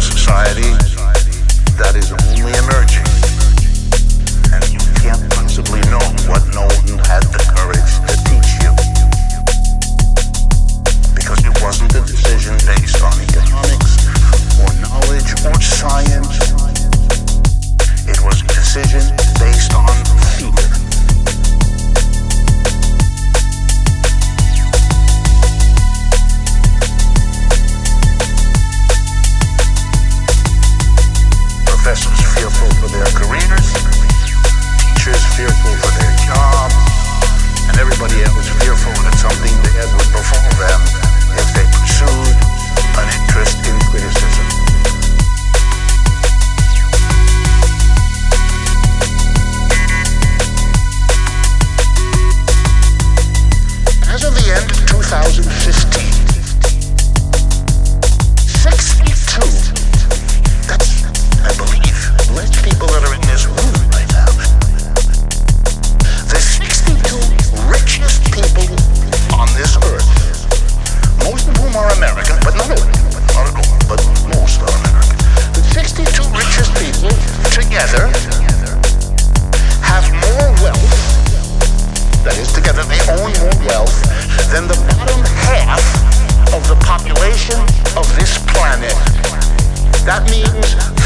society that is only emerging. together, they own more wealth than the bottom half of the population of this planet. That means